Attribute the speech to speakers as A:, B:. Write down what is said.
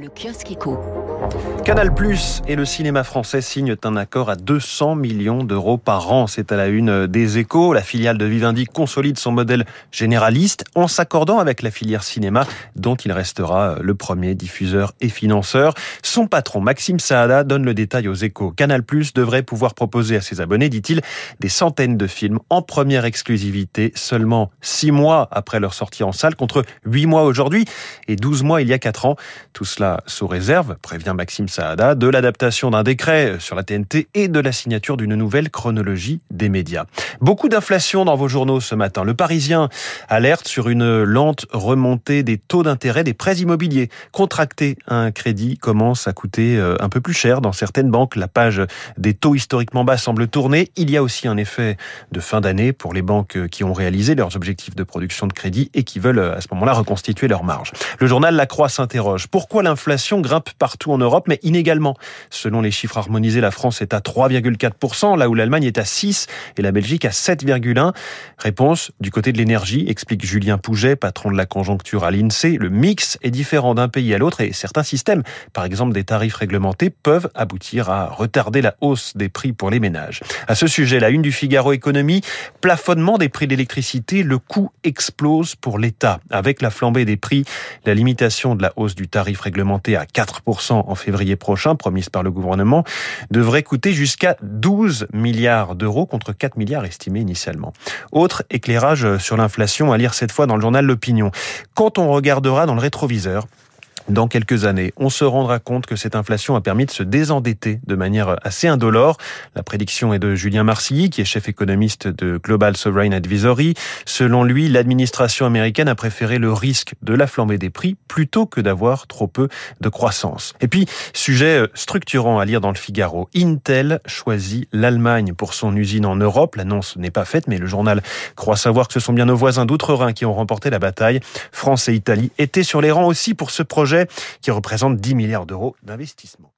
A: Le kiosque éco.
B: Canal Plus et le cinéma français signent un accord à 200 millions d'euros par an. C'est à la une des échos. La filiale de Vivendi consolide son modèle généraliste en s'accordant avec la filière cinéma dont il restera le premier diffuseur et financeur. Son patron Maxime Saada donne le détail aux échos. Canal Plus devrait pouvoir proposer à ses abonnés, dit-il, des centaines de films en première exclusivité seulement six mois après leur sortie en salle contre huit mois aujourd'hui et 12 mois il y a quatre ans. Tout cela sous réserve, prévient Maxime Saada, de l'adaptation d'un décret sur la TNT et de la signature d'une nouvelle chronologie des médias. Beaucoup d'inflation dans vos journaux ce matin. Le Parisien alerte sur une lente remontée des taux d'intérêt des prêts immobiliers. Contracter un crédit commence à coûter euh, un peu plus cher dans certaines banques. La page des taux historiquement bas semble tourner. Il y a aussi un effet de fin d'année pour les banques qui ont réalisé leurs objectifs de production de crédit et qui veulent à ce moment-là reconstituer leurs marges. Le journal La Croix s'interroge. Pourquoi l'inflation l'inflation grimpe partout en Europe, mais inégalement. Selon les chiffres harmonisés, la France est à 3,4%, là où l'Allemagne est à 6% et la Belgique à 7,1%. Réponse du côté de l'énergie, explique Julien Pouget, patron de la conjoncture à l'INSEE. Le mix est différent d'un pays à l'autre et certains systèmes, par exemple des tarifs réglementés, peuvent aboutir à retarder la hausse des prix pour les ménages. À ce sujet, la une du Figaro Économie, plafonnement des prix d'électricité, le coût explose pour l'État. Avec la flambée des prix, la limitation de la hausse du tarif réglementaire à 4% en février prochain, promise par le gouvernement, devrait coûter jusqu'à 12 milliards d'euros contre 4 milliards estimés initialement. Autre éclairage sur l'inflation à lire cette fois dans le journal L'Opinion. Quand on regardera dans le rétroviseur, dans quelques années. On se rendra compte que cette inflation a permis de se désendetter de manière assez indolore. La prédiction est de Julien Marcilly, qui est chef économiste de Global Sovereign Advisory. Selon lui, l'administration américaine a préféré le risque de la flambée des prix plutôt que d'avoir trop peu de croissance. Et puis, sujet structurant à lire dans le Figaro. Intel choisit l'Allemagne pour son usine en Europe. L'annonce n'est pas faite, mais le journal croit savoir que ce sont bien nos voisins d'outre-Rhin qui ont remporté la bataille. France et Italie étaient sur les rangs aussi pour ce qui représente 10 milliards d'euros d'investissement.